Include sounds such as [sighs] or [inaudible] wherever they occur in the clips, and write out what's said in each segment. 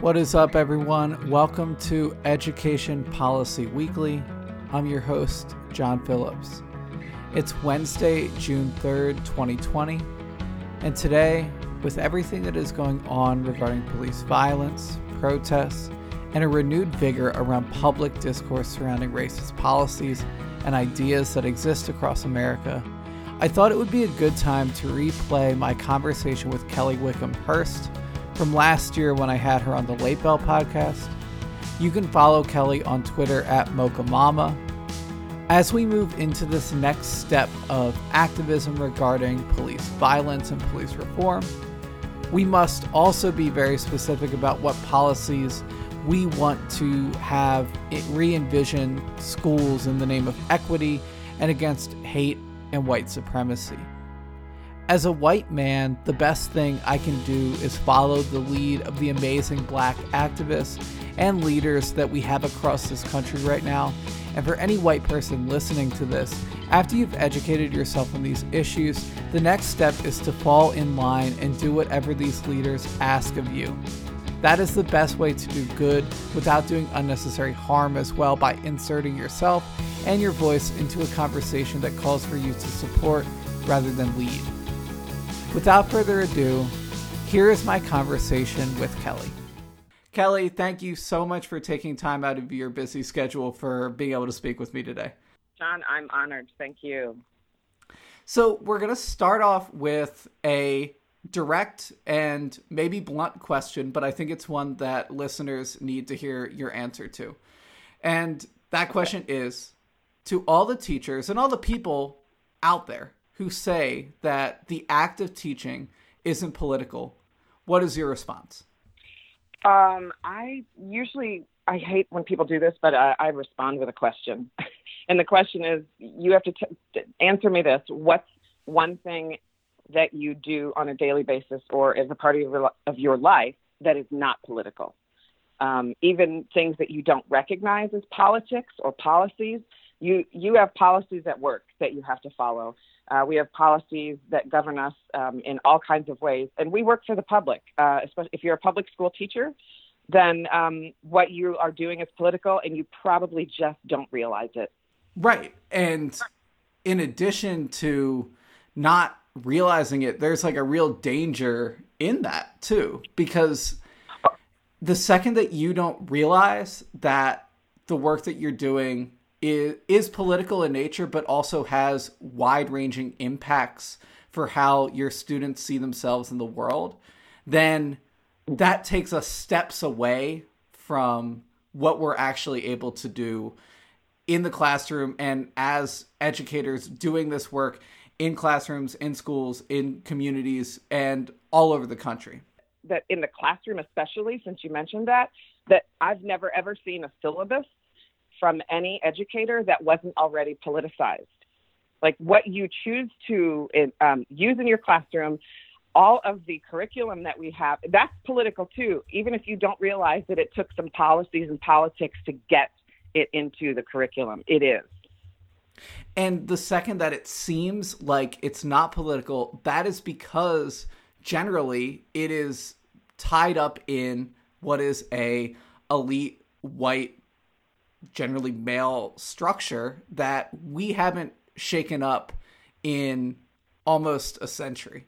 What is up, everyone? Welcome to Education Policy Weekly. I'm your host, John Phillips. It's Wednesday, June 3rd, 2020, and today, with everything that is going on regarding police violence, protests, and a renewed vigor around public discourse surrounding racist policies and ideas that exist across America, I thought it would be a good time to replay my conversation with Kelly Wickham Hurst from last year when I had her on the Late Bell podcast. You can follow Kelly on Twitter at Mocha Mama. As we move into this next step of activism regarding police violence and police reform, we must also be very specific about what policies we want to have re envision schools in the name of equity and against hate and white supremacy. As a white man, the best thing I can do is follow the lead of the amazing black activists and leaders that we have across this country right now. And for any white person listening to this, after you've educated yourself on these issues, the next step is to fall in line and do whatever these leaders ask of you. That is the best way to do good without doing unnecessary harm as well by inserting yourself and your voice into a conversation that calls for you to support rather than lead. Without further ado, here is my conversation with Kelly. Kelly, thank you so much for taking time out of your busy schedule for being able to speak with me today. John, I'm honored. Thank you. So, we're going to start off with a direct and maybe blunt question, but I think it's one that listeners need to hear your answer to. And that question is to all the teachers and all the people out there who say that the act of teaching isn't political. What is your response? Um, I usually I hate when people do this, but I, I respond with a question, [laughs] and the question is: you have to t- answer me this. What's one thing that you do on a daily basis or as a part of your, of your life that is not political? Um, even things that you don't recognize as politics or policies, you you have policies at work that you have to follow. Uh, we have policies that govern us um, in all kinds of ways, and we work for the public. Uh, especially if you're a public school teacher, then um, what you are doing is political, and you probably just don't realize it. Right, and in addition to not realizing it, there's like a real danger in that too, because the second that you don't realize that the work that you're doing is, is political in nature, but also has wide ranging impacts for how your students see themselves in the world, then that takes us steps away from what we're actually able to do in the classroom and as educators doing this work in classrooms, in schools, in communities, and all over the country. That in the classroom, especially since you mentioned that, that I've never ever seen a syllabus from any educator that wasn't already politicized. Like what you choose to um, use in your classroom, all of the curriculum that we have, that's political too, even if you don't realize that it took some policies and politics to get it into the curriculum. It is. And the second that it seems like it's not political, that is because generally it is tied up in what is a elite white generally male structure that we haven't shaken up in almost a century.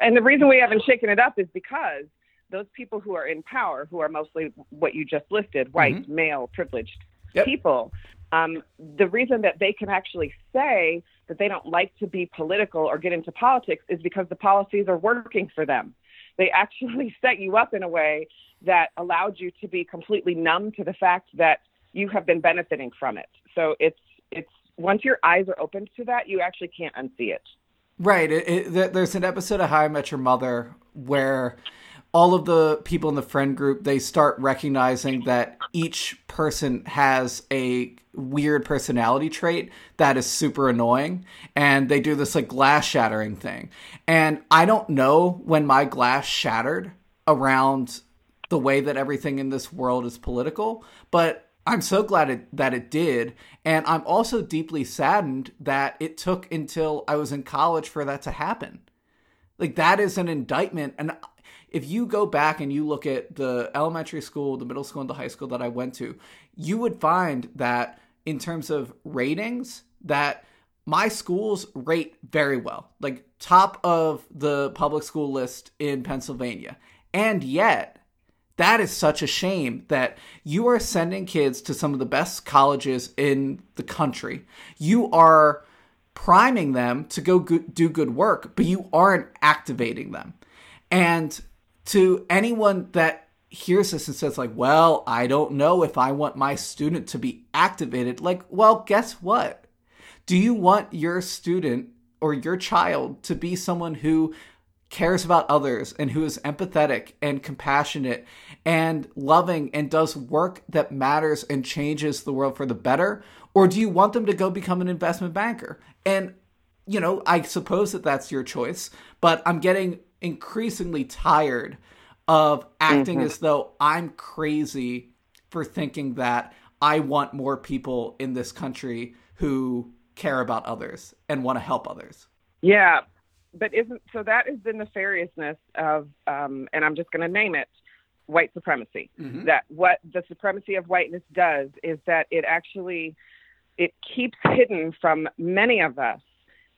And the reason we haven't shaken it up is because those people who are in power, who are mostly what you just listed, white, mm-hmm. male, privileged yep. people, um, the reason that they can actually say that they don't like to be political or get into politics is because the policies are working for them. They actually [laughs] set you up in a way that allowed you to be completely numb to the fact that you have been benefiting from it. So it's it's once your eyes are open to that, you actually can't unsee it. Right. It, it, there's an episode of How I Met Your Mother where all of the people in the friend group they start recognizing that each person has a weird personality trait that is super annoying and they do this like glass shattering thing and i don't know when my glass shattered around the way that everything in this world is political, but I'm so glad it, that it did. And I'm also deeply saddened that it took until I was in college for that to happen. Like, that is an indictment. And if you go back and you look at the elementary school, the middle school, and the high school that I went to, you would find that in terms of ratings, that my schools rate very well, like top of the public school list in Pennsylvania. And yet, that is such a shame that you are sending kids to some of the best colleges in the country. You are priming them to go do good work, but you aren't activating them. And to anyone that hears this and says like, "Well, I don't know if I want my student to be activated." Like, well, guess what? Do you want your student or your child to be someone who cares about others and who is empathetic and compassionate and loving and does work that matters and changes the world for the better? Or do you want them to go become an investment banker? And, you know, I suppose that that's your choice, but I'm getting increasingly tired of acting mm-hmm. as though I'm crazy for thinking that I want more people in this country who care about others and want to help others. Yeah, but isn't so that is the nefariousness of, um, and I'm just going to name it, white supremacy. Mm-hmm. That what the supremacy of whiteness does is that it actually it keeps hidden from many of us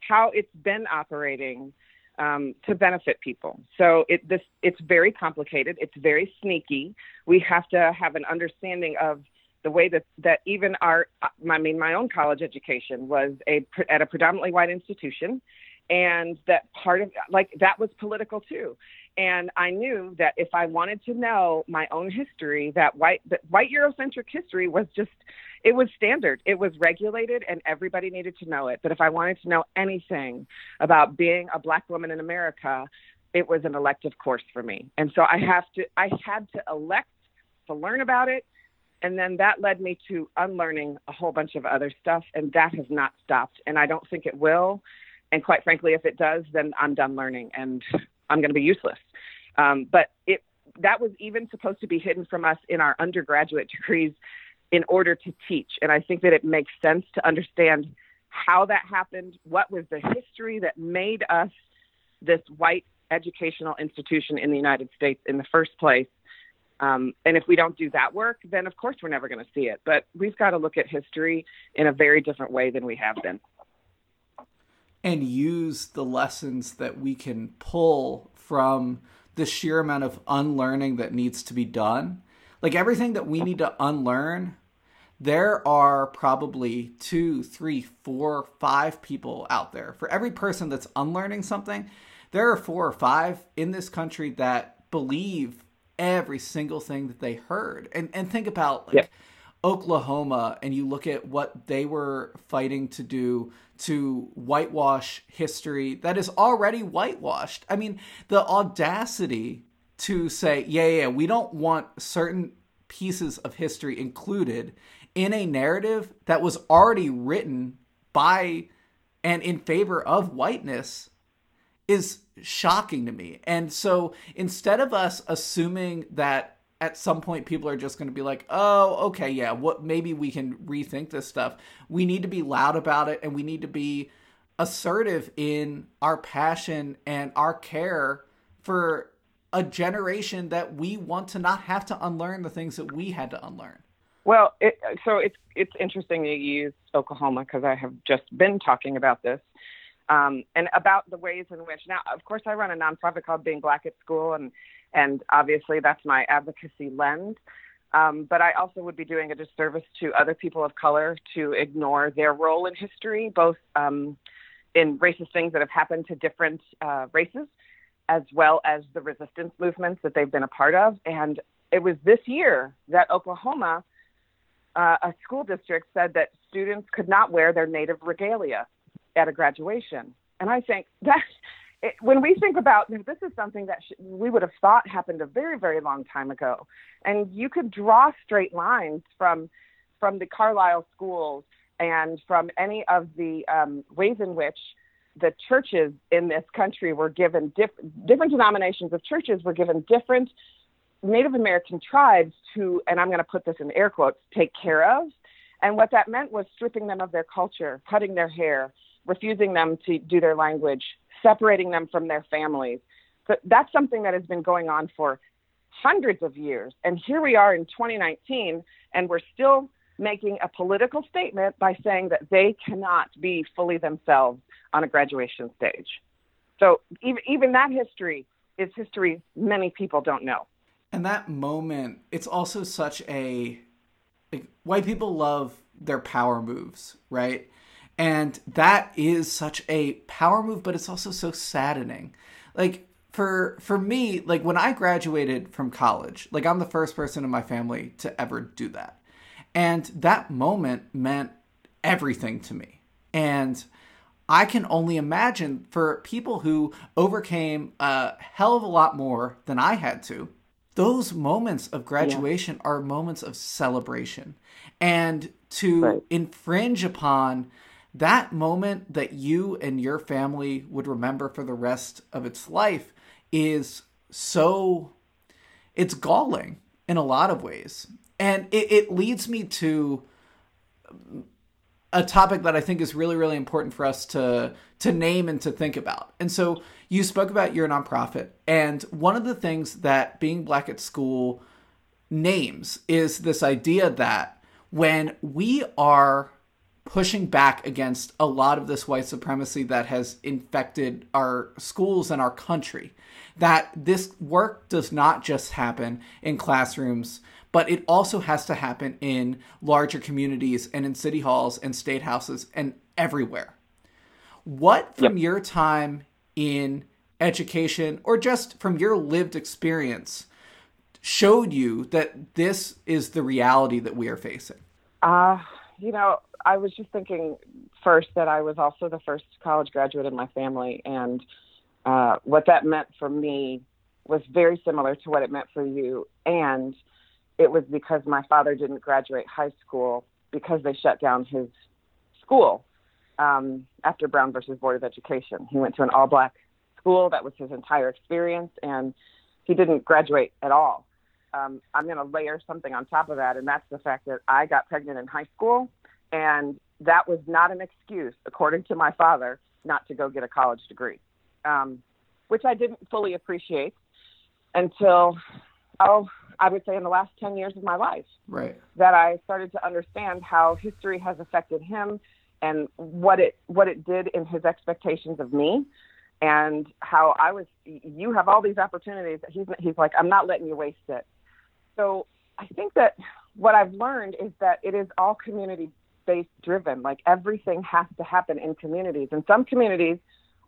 how it's been operating um, to benefit people. So it this it's very complicated. It's very sneaky. We have to have an understanding of the way that that even our I mean my own college education was a at a predominantly white institution and that part of like that was political too and i knew that if i wanted to know my own history that white that white eurocentric history was just it was standard. It was regulated and everybody needed to know it. But if i wanted to know anything about being a black woman in america it was an elective course for me. And so i have to i had to elect to learn about it. And then that led me to unlearning a whole bunch of other stuff. And that has not stopped. And i don't think it will. And quite frankly, if it does, then I'm done learning. And I'm going to be useless. Um, but it that was even supposed to be hidden from us in our undergraduate [laughs] degrees in order to teach. And I think that it makes sense to understand how that happened, what was the history that made us this white educational institution in the United States in the first place. Um, and if we don't do that work, then of course we're never going to see it. But we've got to look at history in a very different way than we have been and use the lessons that we can pull from the sheer amount of unlearning that needs to be done. Like everything that we need to unlearn, there are probably two, three, four, five people out there. For every person that's unlearning something, there are four or five in this country that believe every single thing that they heard. And and think about like yeah. Oklahoma and you look at what they were fighting to do to whitewash history that is already whitewashed. I mean, the audacity to say, yeah, yeah, we don't want certain pieces of history included in a narrative that was already written by and in favor of whiteness is shocking to me. And so instead of us assuming that at some point people are just going to be like, "Oh, okay, yeah, what maybe we can rethink this stuff." We need to be loud about it and we need to be assertive in our passion and our care for a generation that we want to not have to unlearn the things that we had to unlearn. Well, it, so it's it's interesting you use Oklahoma because I have just been talking about this um, and about the ways in which now, of course, I run a nonprofit called Being Black at School, and and obviously that's my advocacy lens. Um, but I also would be doing a disservice to other people of color to ignore their role in history, both um, in racist things that have happened to different uh, races, as well as the resistance movements that they've been a part of. And it was this year that Oklahoma, uh, a school district, said that students could not wear their native regalia at a graduation. And I think that [laughs] it, when we think about this is something that sh- we would have thought happened a very very long time ago and you could draw straight lines from from the carlisle schools and from any of the um, ways in which the churches in this country were given diff- different denominations of churches were given different native american tribes to and i'm going to put this in air quotes take care of and what that meant was stripping them of their culture cutting their hair refusing them to do their language separating them from their families, But that's something that has been going on for hundreds of years. And here we are in 2019, and we're still making a political statement by saying that they cannot be fully themselves on a graduation stage. So even, even that history is history many people don't know. And that moment, it's also such a like, white people love their power moves, right? And that is such a power move, but it's also so saddening. Like for for me, like when I graduated from college, like I'm the first person in my family to ever do that. And that moment meant everything to me. And I can only imagine for people who overcame a hell of a lot more than I had to, those moments of graduation yeah. are moments of celebration. And to right. infringe upon that moment that you and your family would remember for the rest of its life is so it's galling in a lot of ways and it, it leads me to a topic that I think is really, really important for us to to name and to think about. And so you spoke about your nonprofit, and one of the things that being black at school names is this idea that when we are pushing back against a lot of this white supremacy that has infected our schools and our country, that this work does not just happen in classrooms but it also has to happen in larger communities and in city halls and state houses and everywhere. What from yep. your time in education or just from your lived experience showed you that this is the reality that we are facing? Uh, you know, I was just thinking first that I was also the first college graduate in my family, and uh, what that meant for me was very similar to what it meant for you. And it was because my father didn't graduate high school because they shut down his school um, after Brown versus Board of Education. He went to an all black school. That was his entire experience, and he didn't graduate at all. Um, I'm going to layer something on top of that, and that's the fact that I got pregnant in high school, and that was not an excuse, according to my father, not to go get a college degree, um, which I didn't fully appreciate until, oh, I would say in the last 10 years of my life. Right. That I started to understand how history has affected him and what it what it did in his expectations of me and how I was you have all these opportunities he's he's like I'm not letting you waste it. So I think that what I've learned is that it is all community based driven. Like everything has to happen in communities and some communities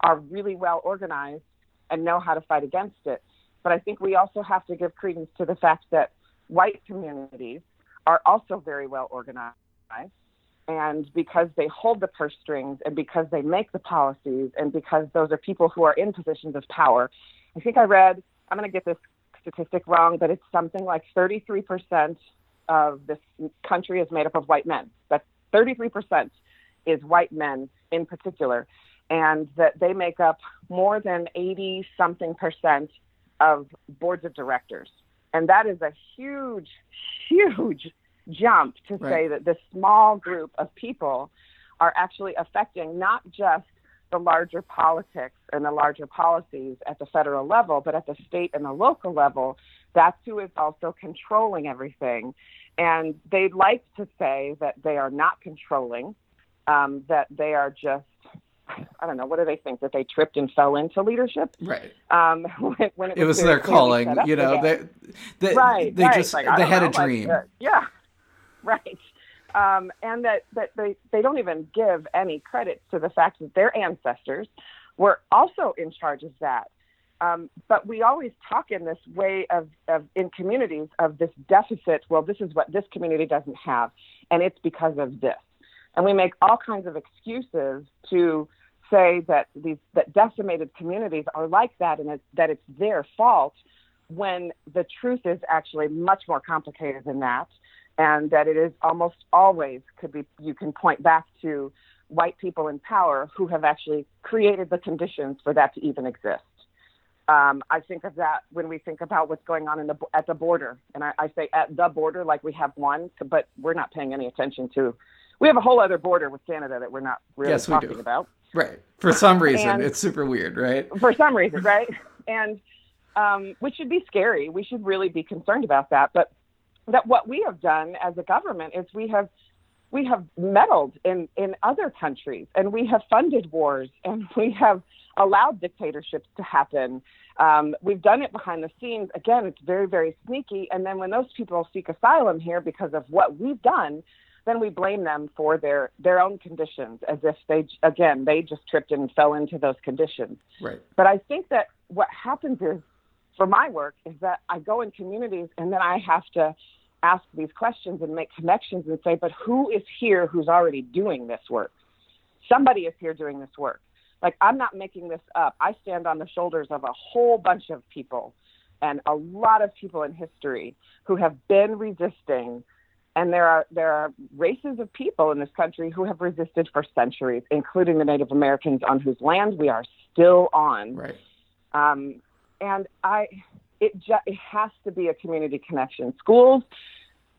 are really well organized and know how to fight against it. But I think we also have to give credence to the fact that white communities are also very well organized. And because they hold the purse strings and because they make the policies and because those are people who are in positions of power, I think I read, I'm going to get this statistic wrong, but it's something like 33% of this country is made up of white men. That's 33% is white men in particular. And that they make up more than 80 something percent of boards of directors. And that is a huge, huge jump to right. say that this small group of people are actually affecting not just the larger politics and the larger policies at the federal level, but at the state and the local level. That's who is also controlling everything. And they'd like to say that they are not controlling, um, that they are just I don't know, what do they think that they tripped and fell into leadership? Right. Um, [laughs] when, when it, it was, was their calling, you know, they, they, right, they right. just, like, they had know, a dream. Like, uh, yeah. [laughs] Right. Um, and that, that they, they don't even give any credit to the fact that their ancestors were also in charge of that. Um, but we always talk in this way of, of in communities of this deficit. Well, this is what this community doesn't have, and it's because of this. And we make all kinds of excuses to say that these that decimated communities are like that and that it's their fault when the truth is actually much more complicated than that and that it is almost always could be you can point back to white people in power who have actually created the conditions for that to even exist um, I think of that when we think about what's going on in the, at the border, and I, I say at the border like we have one, but we're not paying any attention to. We have a whole other border with Canada that we're not really yes, talking about. Right. For some [laughs] reason, and it's super weird, right? For some reason, right? and um, which should be scary. We should really be concerned about that. But that what we have done as a government is we have we have meddled in in other countries and we have funded wars and [laughs] we have allowed dictatorships to happen. Um, we've done it behind the scenes. Again, it's very very sneaky. And then when those people seek asylum here because of what we've done, then we blame them for their their own conditions as if they again they just tripped and fell into those conditions. Right. But I think that what happens is for my work is that I go in communities and then I have to ask these questions and make connections and say, but who is here who's already doing this work? Somebody is here doing this work. Like, I'm not making this up. I stand on the shoulders of a whole bunch of people and a lot of people in history who have been resisting. And there are there are races of people in this country who have resisted for centuries, including the Native Americans on whose land we are still on. Right. Um, and I, it just it has to be a community connection. Schools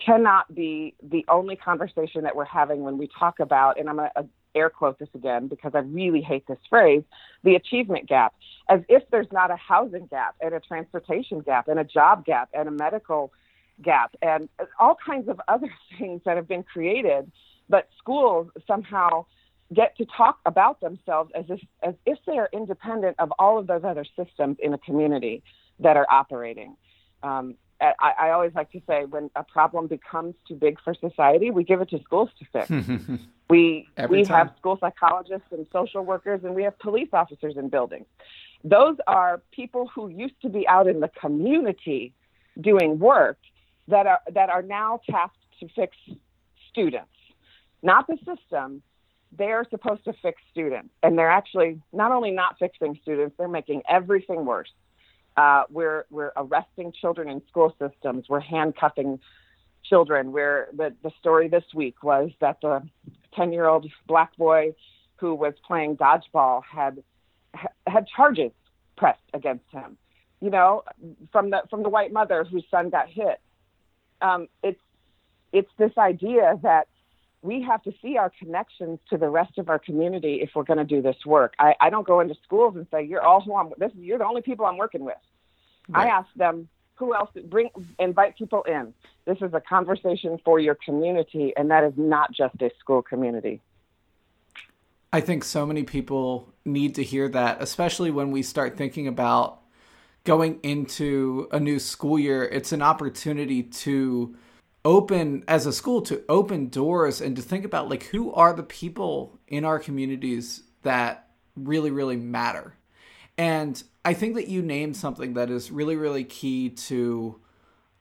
cannot be the only conversation that we're having when we talk about, and I'm going to uh, air quote this again because I really hate this phrase, the achievement gap, as if there's not a housing gap and a transportation gap and a job gap and a medical gap and uh, all kinds of other [laughs] things that have been created, but schools somehow get to talk about themselves as if as if they are independent of all of those other systems in a community that are operating. Um, I, I always like to say when a problem becomes too big for society, we give it to schools to fix. [laughs] we Every we time. have school psychologists and social workers, and we have police officers in buildings. Those are people who used to be out in the community doing work that are that are now tasked to fix students, not the system. They're supposed to fix students, and they're actually not only not fixing students, they're making everything worse. Uh, we're we're arresting children in school systems. We're handcuffing children. Where the the story this week was that the ten year old black boy who was playing dodgeball had had charges pressed against him. You know, from the from the white mother whose son got hit. Um, it's it's this idea that we have to see our connections to the rest of our community if we're going to do this work. I, I don't go into schools and say you're all who I'm. This you're the only people I'm working with. Right. I ask them who else bring invite people in. This is a conversation for your community, and that is not just a school community. I think so many people need to hear that, especially when we start thinking about going into a new school year. It's an opportunity to open as a school to open doors and to think about like who are the people in our communities that really really matter. And I think that you named something that is really really key to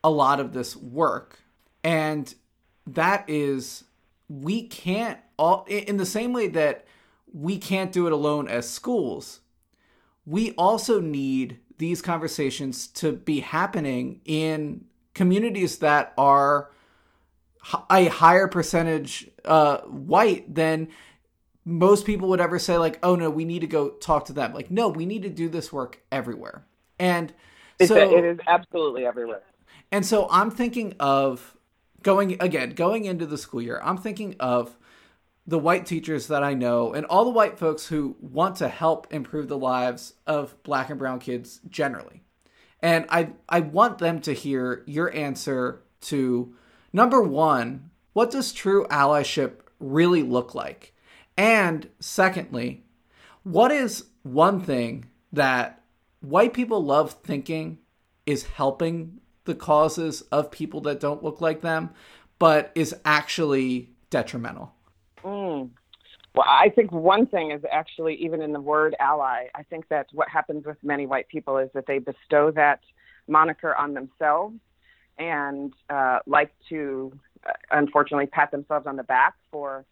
a lot of this work. And that is we can't all in the same way that we can't do it alone as schools. We also need these conversations to be happening in communities that are a higher percentage uh, white than most people would ever say like oh no we need to go talk to them. Like no we need to do this work everywhere. And it's so a, it is absolutely everywhere. And so i'm thinking of going again going into the school year i'm thinking of the white teachers that i know and all the white folks who want to help improve the lives of black and brown kids generally and i i want them to hear your answer to number 1 what does true allyship really look like and secondly, what is one thing that white people love thinking is helping the causes of people that don't look like them, but is actually detrimental? Well, I think one thing is actually, even in the word ally, I think that what happens with many white people is that they bestow that moniker on themselves and uh, like to, uh, unfortunately, pat themselves on the back for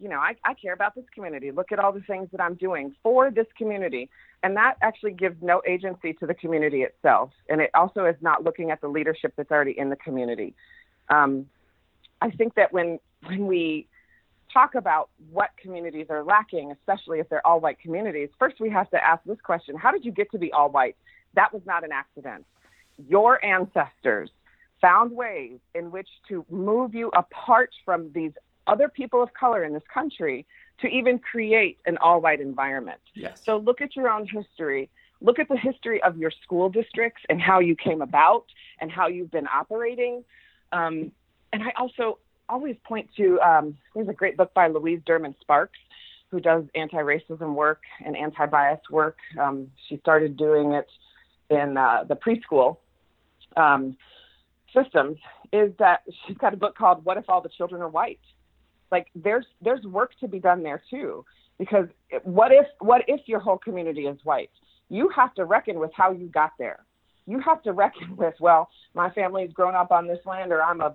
you know, I, I care about this community. Look at all the things that I'm doing for this community. And that actually gives no agency to the community itself. And it also is not looking at the leadership that's already in the community. Um, I think that when, when we talk about what communities are lacking, especially if they're all white communities, first we have to ask this question How did you get to be all white? That was not an accident. Your ancestors found ways in which to move you apart from these other people of color in this country to even create an all white environment. Yes. So look at your own history. Look at the history of your school districts and how you came about and how you've been operating. Um, and I also always point to um, there's a great book by Louise Derman Sparks who does anti-racism work and anti-bias work. Um, she started doing it in uh, the preschool um, systems. Is that she's got a book called "What If All the Children Are White?" Like there's there's work to be done there too, because what if what if your whole community is white? You have to reckon with how you got there. You have to reckon [laughs] with well, my family's grown up on this land, or I'm a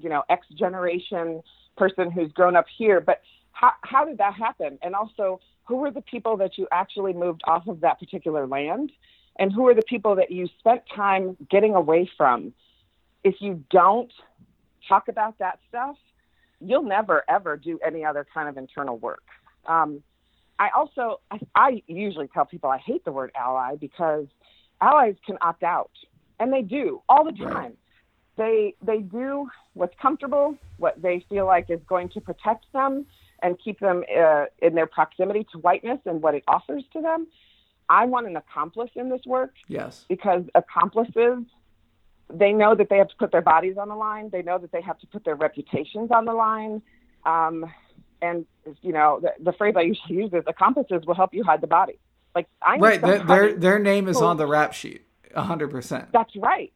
you know X generation person who's grown up here, but how, how did that happen? And also, who were the people that you actually moved off of that particular land? And who are the people that you spent time getting away from? If you don't talk about that stuff, you'll never ever do any other kind of internal work. Um, I also, I, I usually tell people I hate the word ally because allies can opt out, and they do all the time. They they do what's comfortable, what they feel like is going to protect them and keep them uh, in their proximity to whiteness and what it offers to them. I want an accomplice in this work. Yes. Because accomplices, they know that they have to put their bodies on the line. They know that they have to put their reputations on the line. Um, and you know, the, the, phrase I usually use is accomplices will help you hide the body. Like I right, their, their their name is on the rap sheet, hundred percent. That's right.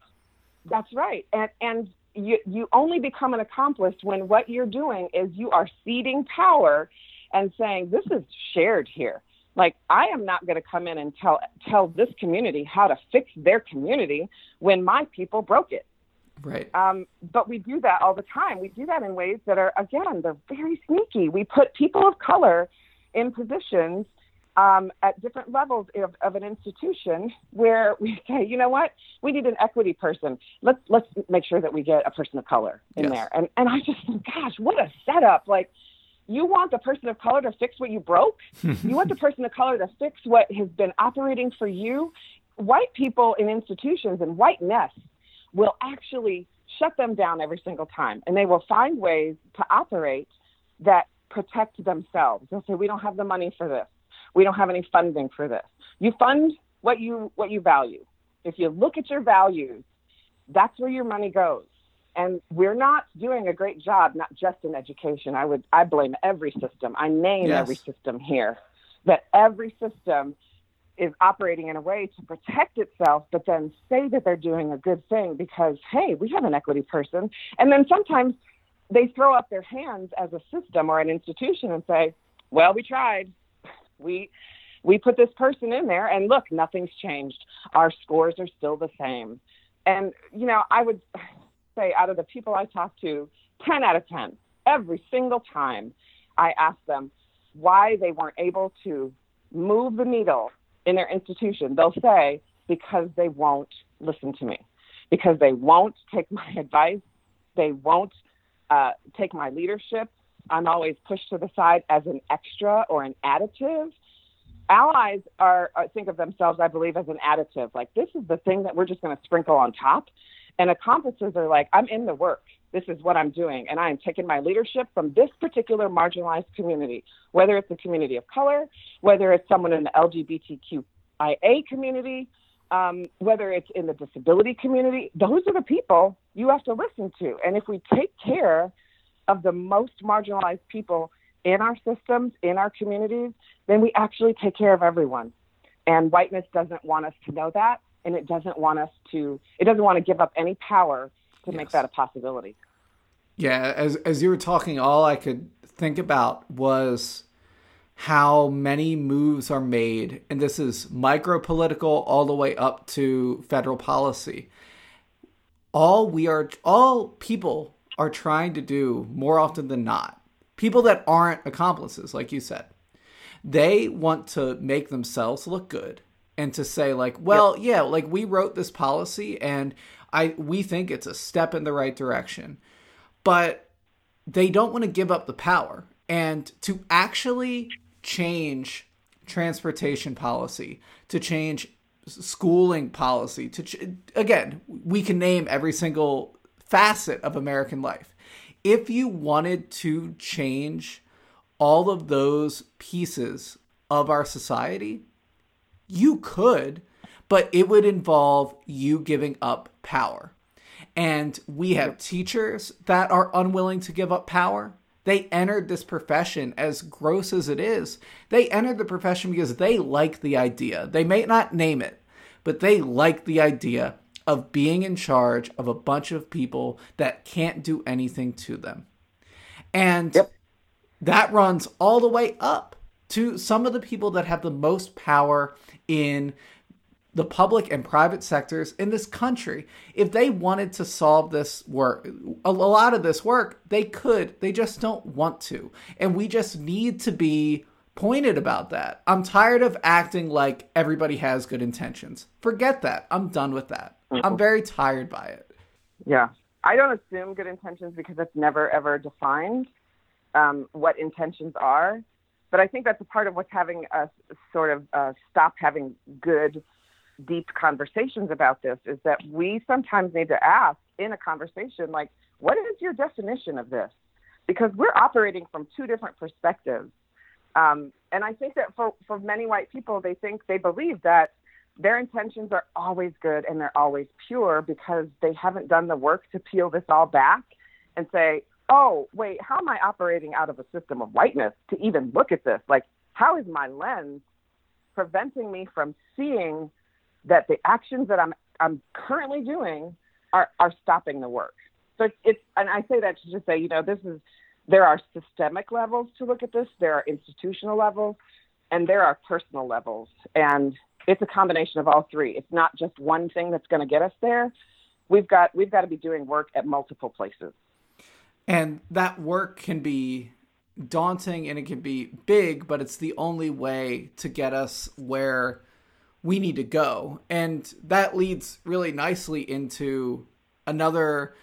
That's right. And and you, you only become an accomplice when what you're doing is you are ceding power and saying, this is shared here. Like, I am not going to come in and tell, tell this community how to fix their community when my people broke it. Right. Um, but we do that all the time. We do that in ways that are, again, they're very sneaky. We put people of color in positions um, at different levels of, of, an institution where we [laughs] say, you know what, we need an equity person. Let's let's make sure that we get a person of color in yes. there. And and I just think, gosh, what a setup! Like, you want the person of color to fix what you broke. [laughs] you want the person of color to fix what has been operating for you. White people in institutions and white whiteness will actually shut them down every single time, and they will find ways to operate that protect themselves. They'll say, we don't have the money for this we don't have any funding for this. You fund what you what you value. If you look at your values, that's where your money goes. And we're not doing a great job, not just in education. I would I blame every system. I name yes. every system here. That every system is operating in a way to protect itself, but then say that they're doing a good thing because, hey, we have an equity person. And then sometimes they throw up their hands as a system or an institution and say, well, we tried we we put this person in there and look nothing's changed. Our scores are still the same. And you know i would say out of the people i talk to 10 out of 10 every single time i ask them why they weren't able to move the needle in their institution they'll say because they won't listen to me. Because they won't take my [laughs] advice. They won't uh, take my leadership I'm always pushed to the side as an extra or an additive. Allies are, are think of themselves, I believe, as an additive. Like this is the thing that we're just going to sprinkle on top. And accomplices are like, I'm in the work. This is what I'm doing, and I am taking my leadership from this particular marginalized community, whether it's a community of color, whether it's someone in the LGBTQIA community, um, whether it's in the disability community. Those are the people you have to listen to. And if we take care of the most marginalized people in our systems, in our communities, then we actually take care of everyone. And whiteness doesn't want us to know that, and it doesn't want us to, it doesn't want to give up any power to yes. make that a possibility. Yeah, as as you were talking, all I could think about was how many moves are made, and this is micro political all the way up to federal policy. All we are, all people are trying to do more often than not. People that aren't accomplices, like you said, they want to make themselves look good and to say like, well, yep. yeah, like we wrote this policy and I we think it's a step in the right direction. But they don't want to give up the power and to actually change transportation policy, to change schooling policy, to ch- again, we can name every single facet of American life. If you wanted to change all of those pieces of our society, you could, but it would involve you giving up power. And we have teachers that are unwilling to give up power. They entered this profession, as gross as it is, they entered the profession because they like the idea. They may not name it, but they like the idea of being in charge of a bunch of people that can't do anything to them. And yep. that runs all the way up to some of the people that have the most power in the public and private sectors in this country. If they wanted to solve this work, a lot of this work, they could. They just don't want to. And we just need to be pointed about that. I'm tired of acting like everybody has good intentions. Forget that. I'm done with that. Mm-hmm. I'm very tired by it. Yeah. I don't assume good intentions because it's never ever defined um, what intentions are. But I think that's a part of what's having us sort of uh, stop having good deep conversations about this is that we sometimes need to ask in a conversation, like, what is your definition of this? Because we're operating from two different perspectives. Um, and I think that for, for many white people, they think they believe that their intentions are always good and they're always pure because they haven't done the work to peel this all back and say, oh, wait, how am I operating out of a system of whiteness to even look at this? Like, how is my lens preventing me from seeing that the actions that I'm I'm currently doing are are stopping the work. So it's, it's and I say that to just say, you know, this is there are systemic levels to look at this, there are institutional levels, and there are personal levels. And it's a combination of all three. It's not just one thing that's going to get us there. We've got we've got to be doing work at multiple places. And that work can be daunting and it can be big, but it's the only way to get us where we need to go. And that leads really nicely into another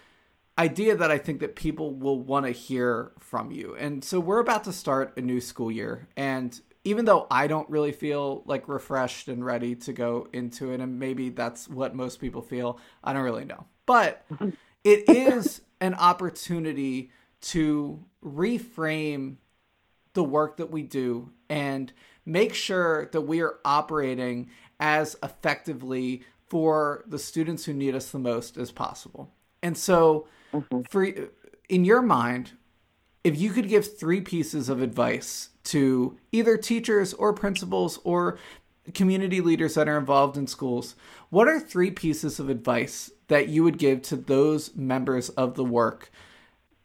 idea that I think that people will want to hear from you. And so we're about to start a new school year and even though I don't really feel like refreshed and ready to go into it and maybe that's what most people feel, I don't really know. But [laughs] it is an opportunity to reframe the work that we do and make sure that we are operating as effectively for the students who need us the most as possible. And so, mm-hmm. for in your mind, if you could give three pieces of advice to either teachers or principals or community leaders that are involved in schools, what are three pieces of advice that you would give to those members of the work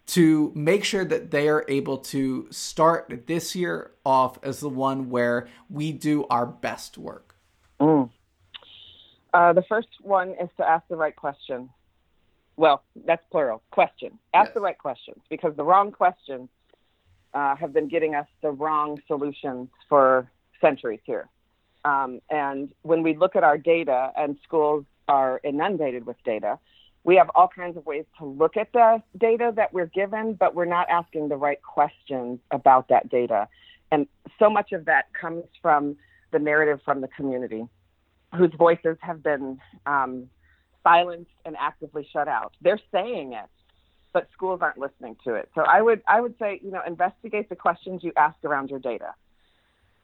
to make sure that they are able to start this year off as the one where we do our best work? Mm. Uh, the first one is to ask the right question. Well, that's plural. Question. Ask yes. the right questions because the wrong questions uh, have been getting us the wrong solutions for centuries here. Um, and when we look at our data, and schools are inundated with data, we have all kinds of ways to look at the data that we're given, but we're not asking the right questions about that data. And so much of that comes from the narrative from the community whose voices have been um, silenced and actively shut out. They're saying it, but schools aren't listening to it. So I would I would say you know investigate the questions you ask around your data.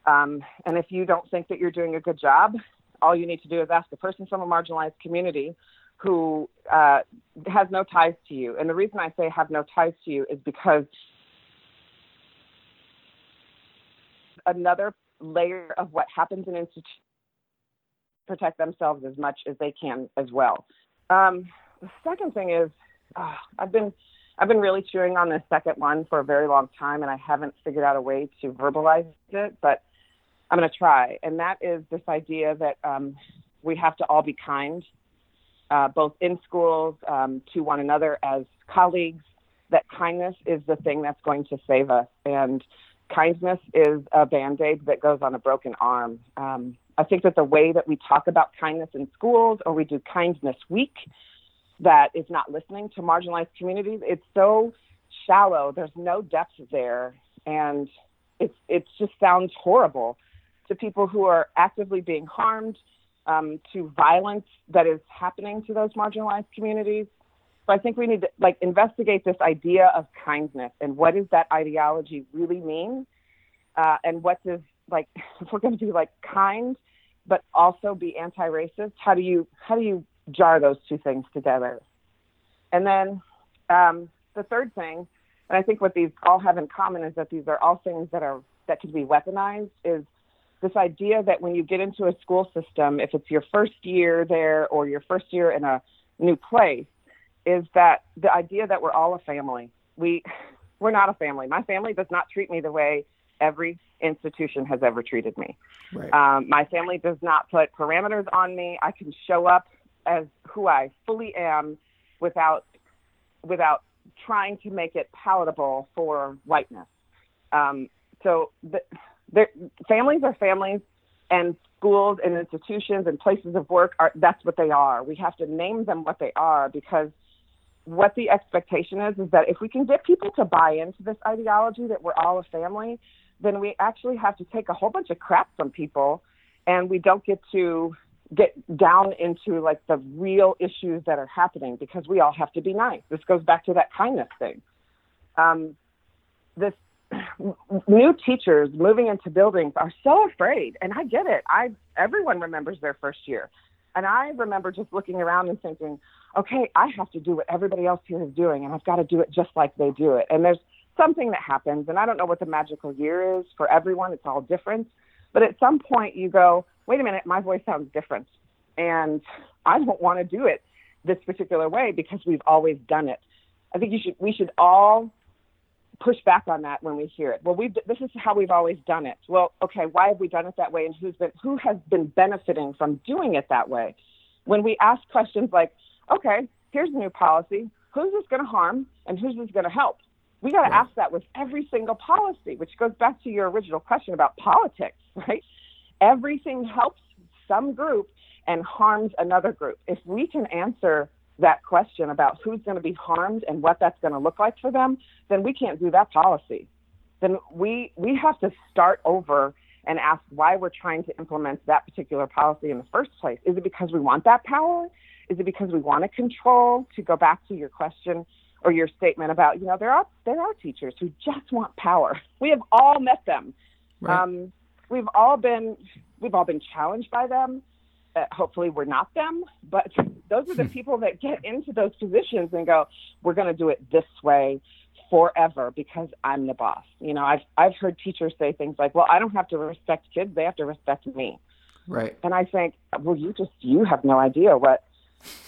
Um, and if you don't think that you're doing a good job, all you need to do is ask a person from a marginalized community who uh, has no ties to you. And the reason I say have no ties to you is because another layer of what happens in institutions protect themselves as much as they can as well. Um, the second thing is uh, I've been I've been really chewing on this second one for a very long time, and I haven't figured out a way to verbalize it, but I'm going to try. And that is this idea that um, we have to all be kind, uh, both in schools um, to one another as colleagues. That kindness is the thing that's going to save us, and kindness is a band aid that goes on a broken arm. Um, I think that the way that we talk about kindness in schools or we do kindness week that is not listening to marginalized communities, it's so shallow. There's no depth there. And it's, it just sounds horrible to people who are actively being harmed, um, to violence that is happening to those marginalized communities. So I think we need to like investigate this idea of kindness and what does that ideology really mean uh, and what does like [laughs] if we're going to be like kind but also be anti-racist how do you how do you jar those two things together? And then um, the third thing and i think what these all have in common is that these are all things that are that can be weaponized is this idea that when you get into a school system if it's your first year there or your first year in a new place is that the idea that we're all a family. We [laughs] we're not a family. My family does not treat me the way every institution has ever treated me. Right. Um, my family does not put parameters on me. I can show up as who I fully am without without trying to make it palatable for whiteness. Um, so the, the, families are families, and schools and institutions and places of work are that's what they are. We have to name them what they are because what the expectation is is that if we can get people to buy into this ideology that we're all a family, then we actually have to take a whole bunch of crap from people and we don't get to get down into like the real issues that are happening because we all have to be nice. This goes back to that kindness thing. Um, this [clears throat] new teachers moving into buildings are so afraid, and I get it. I everyone remembers their first year, and I remember just looking around and thinking, okay, I have to do what everybody else here is doing, and I've got to do it just like they do it. And there's something that happens, and I don't know what the magical year is for everyone. It's all different, but at some point you go, wait a minute, my voice sounds different, and I don't want to do it this particular way because we've always done it. I think you should we should all push back on that when we hear it. Well, we this is how we've always done it. Well, okay, why have we done it that way, and who's been who has been benefiting from doing it that way? When we ask questions like, okay, here's a new policy, who's this going to harm, and who's this going to help? We got to ask that with every single policy, which goes back to your original question about politics, [laughs] right? Everything helps some group and harms another group. If we can answer that question about who's going to be harmed and what that's going to look like for them, then we can't do that policy. Then we we have to start over and ask why we're trying to implement that particular policy in the first place. Is it because we want that power? Is it because we want to control? To go back to your question or your statement about, you know, there are there are teachers who just want power. [laughs] We have all met them. Right. Um, we've all been we've all been challenged by them that hopefully we're not them, but [laughs] those are the [laughs] people that get into those positions and go, we're going to do it this way forever because I'm the boss. You know, I've I've heard teachers say things like, "Well, I don't have to respect kids; they have to respect me." Right. And I think, well, you just you have no idea what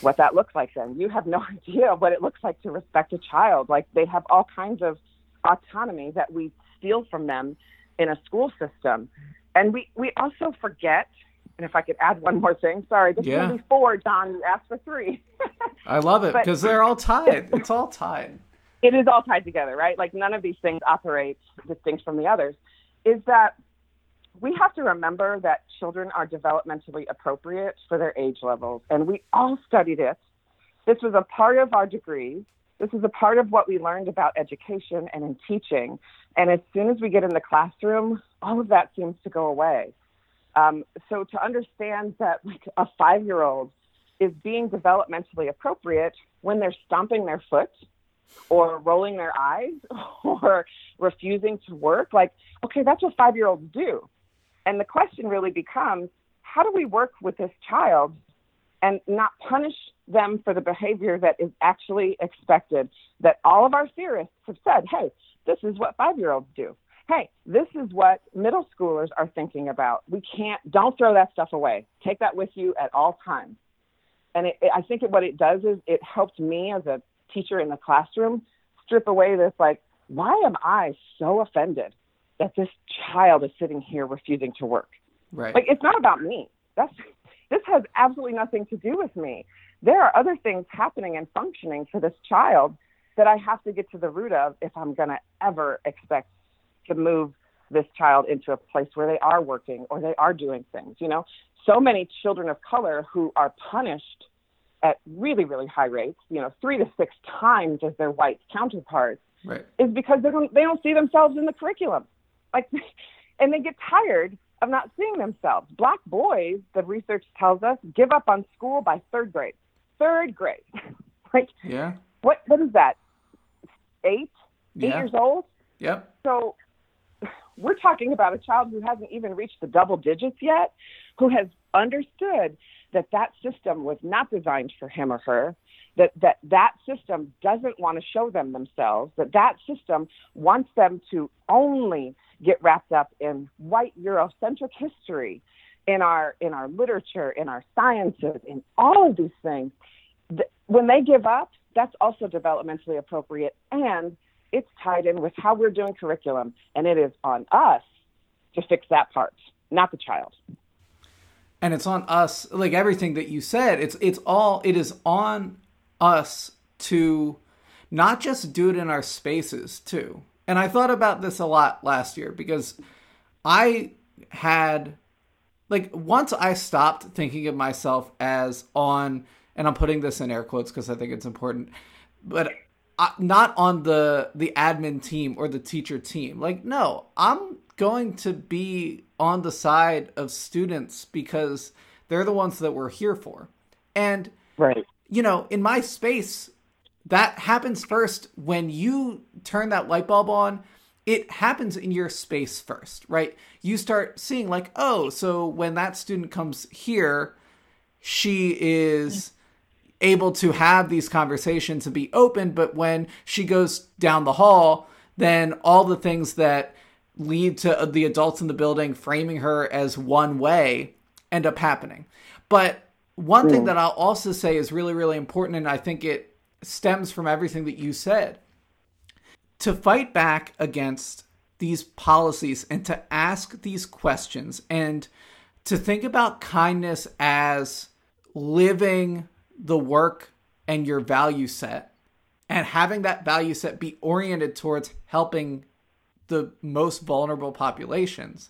what that looks like. Then you have no [laughs] idea what it looks like to respect a child. Like they have all kinds of autonomy that we steal from them in a school system, and we we also forget and if I could add one more thing, sorry, this yeah. is four, John. You asked for three. [laughs] I love it because they're all tied. It's all tied. It is all tied together, right? Like none of these things operate distinct from the others. Is that we have to remember that children are developmentally appropriate for their age levels, and we all studied it. This was a part of our degrees. This is a part of what we learned about education and in teaching. And as soon as we get in the classroom, all of that seems to go away. Um, so to understand that like a five year old is being developmentally appropriate when they're stomping their foot or rolling their eyes [laughs] or refusing to work, like, okay, that's what five year olds do. And the question really becomes how do we work with this child and not punish them for the behavior that is actually expected? That all of our theorists have said, hey, this is what five year olds do hey, this is what middle schoolers are thinking about. We can't, don't throw that stuff away. Take that with you at all times. And it, it, I think it, what it does is it helps me as a teacher in the classroom strip away this, like, why am I so offended that this child is sitting here refusing to work? Right. Like, it's not about me. That's, this has absolutely nothing to do with me. There are other things happening and functioning for this child that I have to get to the root of if I'm going to ever expect to move this child into a place where they are working or they are doing things. You know, so many children of color who are punished at really, really high rates, you know, three to six times as their white counterparts, right. is because they don't they don't see themselves in the curriculum. Like [laughs] and they get tired of not seeing themselves. Black boys, the research tells us, give up on school by third grade. Third grade. [laughs] like yeah. What what is that? Eight? Eight yeah. years old? Yep. So [sighs] we're talking about a child who hasn't even reached the double digits yet, who has understood that that system was not designed for him or her, that that, that system doesn't want to show them themselves, that that system wants them to only get wrapped up in white Eurocentric history, in our in our literature, in our sciences, in all of these things. When they give up, that's also developmentally appropriate and it's tied in with how we're doing curriculum and it is on us to fix that part, not the child. And it's on us like everything that you said, it's it's all it is on us to not just do it in our spaces too. And I thought about this a lot last year because I had like once I stopped thinking of myself as on and I'm putting this in air quotes because I think it's important, but uh, not on the the admin team or the teacher team. Like, no, I'm going to be on the side of students because they're the ones that we're here for. And right, you know, in my space, that happens first when you turn that light bulb on it happens in your space first, right? You start seeing, like, oh, so when that student comes here, she is able to have these conversations and be open. But when she goes down the hall, then all the things that lead to uh, the adults in the building framing her as one way end up happening. But one thing hmm. that I'll also say is really, really important, and I think it stems from everything that you said. To fight back against these policies and to ask these questions and to think about kindness as living the work and your value set and having that value set be oriented towards helping the most vulnerable populations.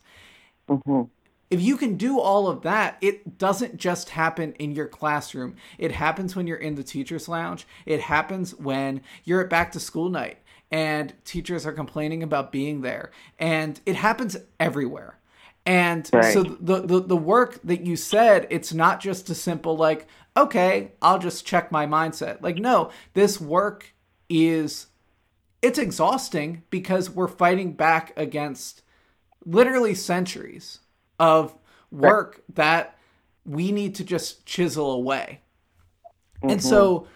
Mm-hmm. If you can do all of that, it doesn't just happen in your classroom. It happens when you're in the teacher's lounge. It happens when you're at back to school night and teachers are complaining about being there. And it happens everywhere. And right. so the, the the work that you said, it's not just a simple like, okay, I'll just check my mindset. Like, no, this work is it's exhausting because we're fighting back against literally centuries of work right. that we need to just chisel away. Mm-hmm. And so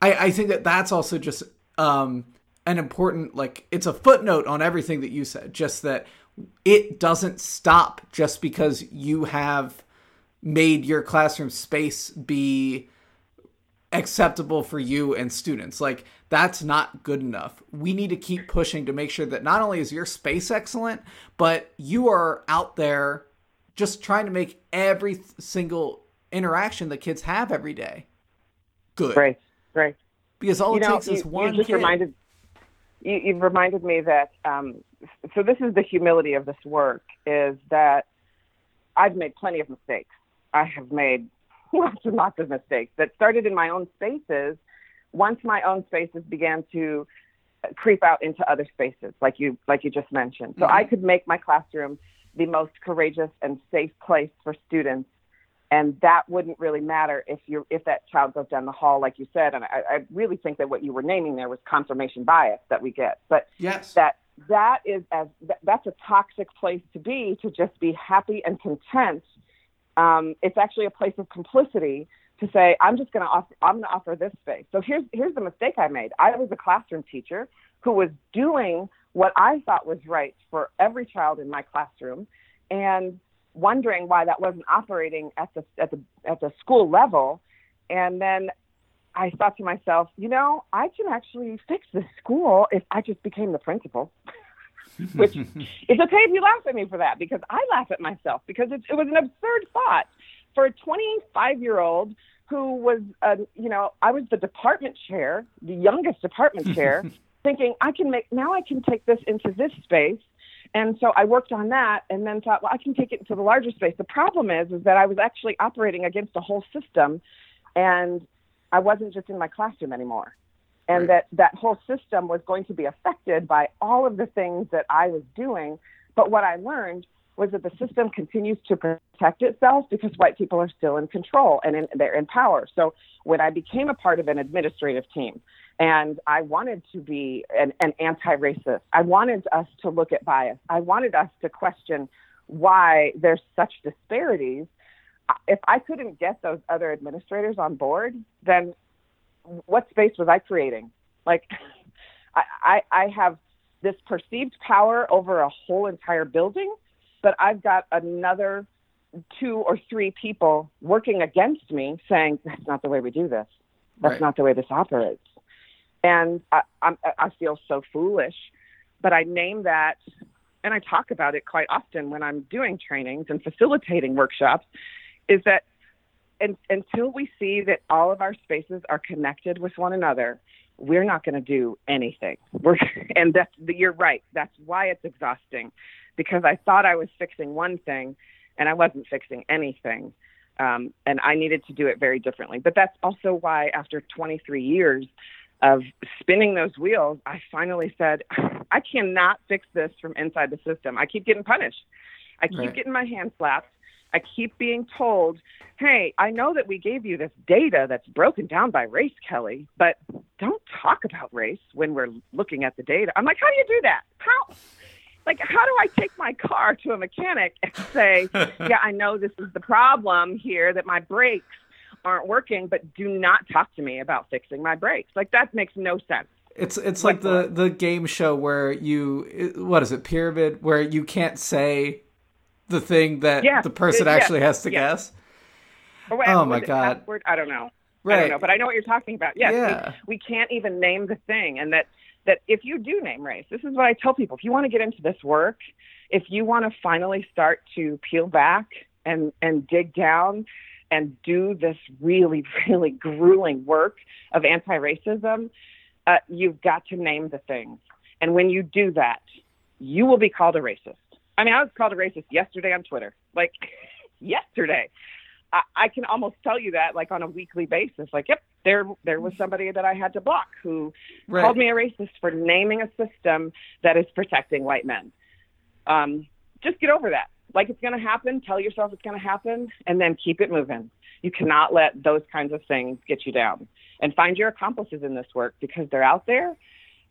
I, I think that that's also just um, an important, like, it's a footnote on everything that you said, just that it doesn't stop just because you have made your classroom space be acceptable for you and students. Like that's not good enough. We need to keep pushing to make sure that not only is your space excellent, but you are out there just trying to make every single interaction that kids have every day good. Right. Right. Because all you it know, takes you, is one. You just kid. reminded you, you've reminded me that um, so this is the humility of this work is that I've made plenty of mistakes. I have made [laughs] lots and lots of mistakes that started in my own spaces. Once my own spaces began to creep out into other spaces, like you like you just mentioned, so mm-hmm. I could make my classroom the most courageous and safe place for students. And that wouldn't really matter if you if that child goes down the hall like you said. And I, I, really think that what you were naming there was confirmation bias that we get. But yes. that that is as that's a toxic place to be to just be happy and content. Um, it's actually a place of complicity to say i'm just going to offer i'm going to offer this space. So here's here's the mistake i made. I was a classroom teacher who was doing what i thought was right for every child in my classroom and wondering why that wasn't operating at the at the at the school level and then I thought to myself, you know, I can actually fix this school if I just became the principal. [laughs] Which it's okay if you laugh at me for that because I laugh at myself because it, it was an absurd thought for a 25 year old who was, uh, you know, I was the department chair, the youngest department [laughs] chair, thinking I can make now I can take this into this space and so I worked on that and then thought, well, I can take it into the larger space. The problem is, is that I was actually operating against a whole system and I wasn't just in my classroom anymore. And right. that that whole system was going to be affected by all of the things that I was doing. But what I learned was that the system continues to protect itself because white people are still in control and in, they're in power. So when I became a part of an administrative team And I wanted to be an, an anti racist. I wanted us to look at bias. I wanted us to question why there's such disparities. If I couldn't get those other administrators on board, then what space was I creating? Like, [laughs] I, I, I have this perceived power over a whole entire building, but I've got another two or three people working against me saying, that's not the way we do this. That's right. not the way this operates. And I, I'm, I feel so foolish, but I name that and I talk about it quite often when I'm doing trainings and facilitating workshops is that and, until we see that all of our spaces are connected with one another, we're not going to do anything. We're, [laughs] and that's, you're right. That's why it's exhausting because I thought I was fixing one thing and I wasn't fixing anything. Um, and I needed to do it very differently. But that's also why, after 23 years of spinning those wheels, I finally said, I cannot fix this from inside the system. I keep getting punished. I keep right. getting my hand slapped. I keep being told, hey, I know that we gave you this data that's broken down by race, Kelly, but don't talk about race when we're looking at the data. I'm like, how do you do that? How? Like, how do I take my car to a mechanic and say, [laughs] yeah, I know this is the problem here, that my brakes aren't working, but do not talk to me about fixing my brakes? Like, that makes no sense. It's it's like, like the the game show where you what is it pyramid where you can't say the thing that yeah, the person it, actually has to yeah. guess. Oh, Wait, oh my god! Password? I don't know. Right. I don't know, but I know what you're talking about. Yes, yeah. we, we can't even name the thing, and that that if you do name race, this is what I tell people: if you want to get into this work, if you want to finally start to peel back and and dig down and do this really [laughs] really grueling work of anti-racism, uh, you've got to name the things. And when you do that, you will be called a racist. I mean, I was called a racist yesterday on Twitter. Like [laughs] yesterday. I, I can almost tell you that like on a weekly basis. Like, yep, there there was somebody that I had to block who right. called me a racist for naming a system that is protecting white men. Um, just get over that. Like it's going to happen. Tell yourself it's going to happen, and then keep it moving. You cannot let those kinds of things get you down. And find your accomplices in this work because they're out there,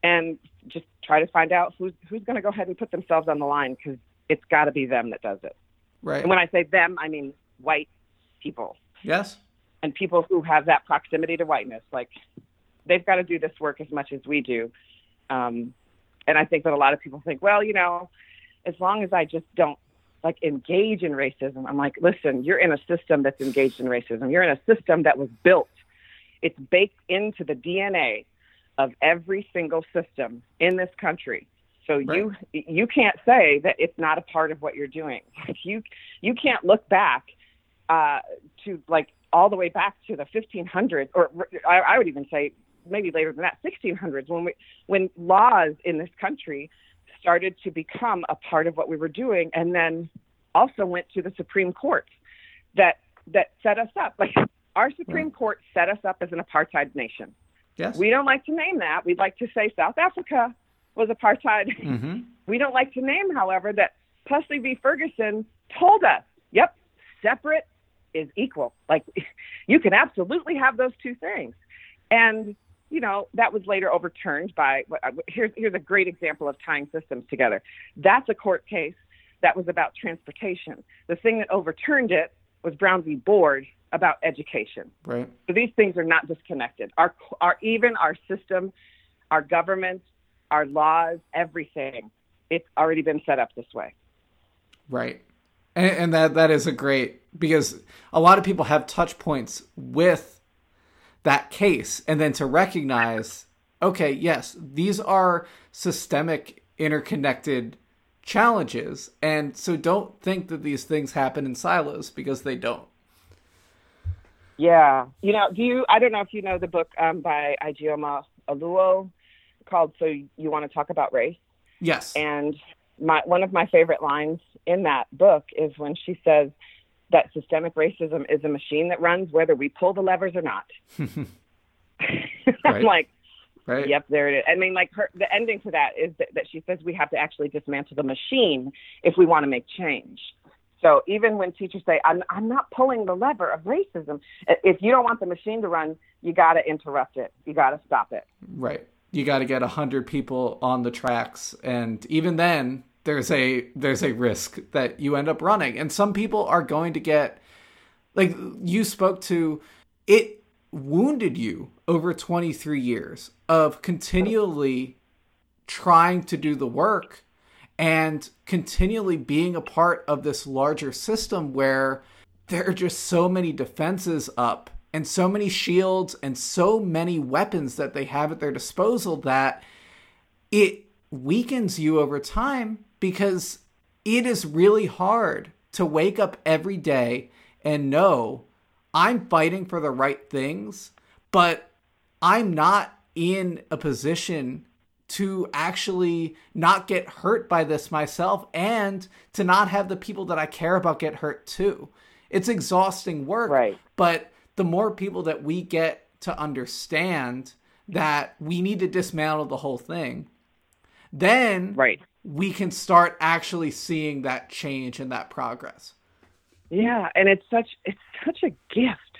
and just try to find out who's who's going to go ahead and put themselves on the line because it's got to be them that does it. Right. And when I say them, I mean white people. Yes. And people who have that proximity to whiteness, like they've got to do this work as much as we do. Um, and I think that a lot of people think, well, you know, as long as I just don't like engage in racism, I'm like, listen, you're in a system that's engaged in racism. You're in a system that was built. It's baked into the DNA of every single system in this country so right. you you can't say that it's not a part of what you're doing. [laughs] Like you you can't look back uh, to like all the way back to the 1500s, or I, I would even say maybe later than that, 1600s, when we when laws in this country started to become a part of what we were doing, and then also went to the Supreme Court that that set us up. Like our Supreme. Court set us up as an apartheid nation. Yes. We don't like to name that. We'd like to say South Africa was apartheid. Mm-hmm. [laughs] We don't like to name, however, that Plessy v. Ferguson told us, yep, separate is equal. Like [laughs] you can absolutely have those two things. And, you know, that was later overturned by, uh, here's, here's a great example of tying systems together. That's a court case that was about transportation. The thing that overturned it was Brown v. Board about education. Right. So these things are not disconnected. Our, our even our system, our government, our laws, everything. It's already been set up this way. Right. And, and that that is a great because a lot of people have touch points with that case and then to recognize okay, yes, these are systemic interconnected challenges. And so don't think that these things happen in silos because they don't. Yeah. You know, do you, I don't know if you know the book um, by Ijeoma Oluo, called "So You Want to Talk About Race." Yes. And my one of my favorite lines in that book is when she says that systemic racism is a machine that runs whether we pull the levers or not. [laughs] [laughs] I'm like, right. yep, there it is. I mean, like her, the ending to that is that, that she says we have to actually dismantle the machine if we want to make change. So even when teachers say, I'm, I'm not pulling the lever of racism, if you don't want the machine to run, you got to interrupt it. You got to stop it. Right. You got to get 100 people on the tracks. And even then, there's a there's a risk that you end up running. And some people are going to get like you spoke to it wounded you over 23 years of continually trying to do the work and continually being a part of this larger system where there are just so many defenses up and so many shields and so many weapons that they have at their disposal that it weakens you over time because it is really hard to wake up every day and know I'm fighting for the right things, but I'm not in a position to actually not get hurt by this myself and to not have the people that I care about get hurt too. It's exhausting work, right. but the more people that we get to understand that we need to dismantle the whole thing, then right. we can start actually seeing that change and that progress. Yeah, and it's such it's such a gift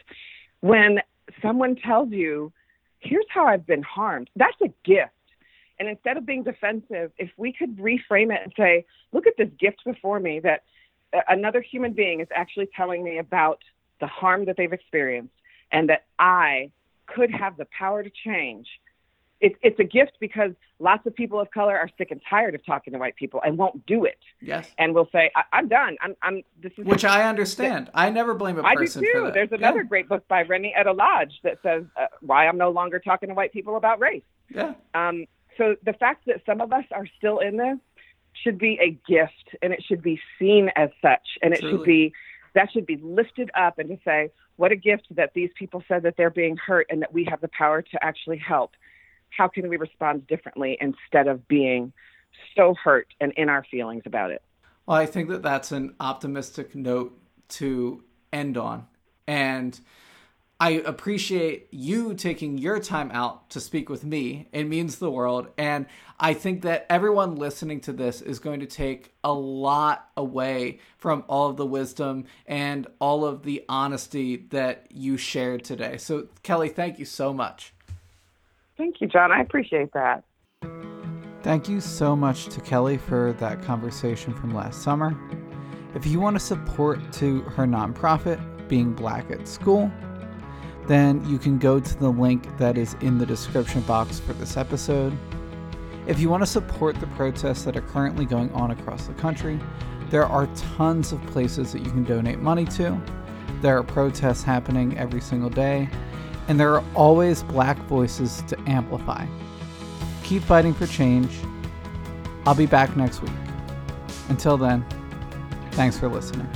when someone tells you, "Here's how I've been harmed." That's a gift. And instead of being defensive, if we could reframe it and say, look at this gift before me that uh, another human being is actually telling me about the harm that they've experienced and that I could have the power to change. It, it's a gift because lots of people of color are sick and tired of talking to white people and won't do it. Yes. And will say, I- am done. I'm, I'm, this is Which I understand. I never blame a person I do too. There's another yeah. great book by Reni Eddo-Lodge that says uh, why I'm no longer talking to white people about race. Yeah. Um, so the fact that some of us are still in this should be a gift and it should be seen as such and it Truly. should be that should be lifted up and to say what a gift that these people said that they're being hurt and that we have the power to actually help how can we respond differently instead of being so hurt and in our feelings about it well i think that that's an optimistic note to end on and I appreciate you taking your time out to speak with me. It means the world. And I think that everyone listening to this is going to take a lot away from all of the wisdom and all of the honesty that you shared today. So, Kelly, thank you so much. Thank you, John. I appreciate that. Thank you so much to Kelly for that conversation from last summer. If you want to support to her nonprofit, Being Black at School, then you can go to the link that is in the description box for this episode. If you want to support the protests that are currently going on across the country, there are tons of places that you can donate money to. There are protests happening every single day, and there are always black voices to amplify. Keep fighting for change. I'll be back next week. Until then, thanks for listening.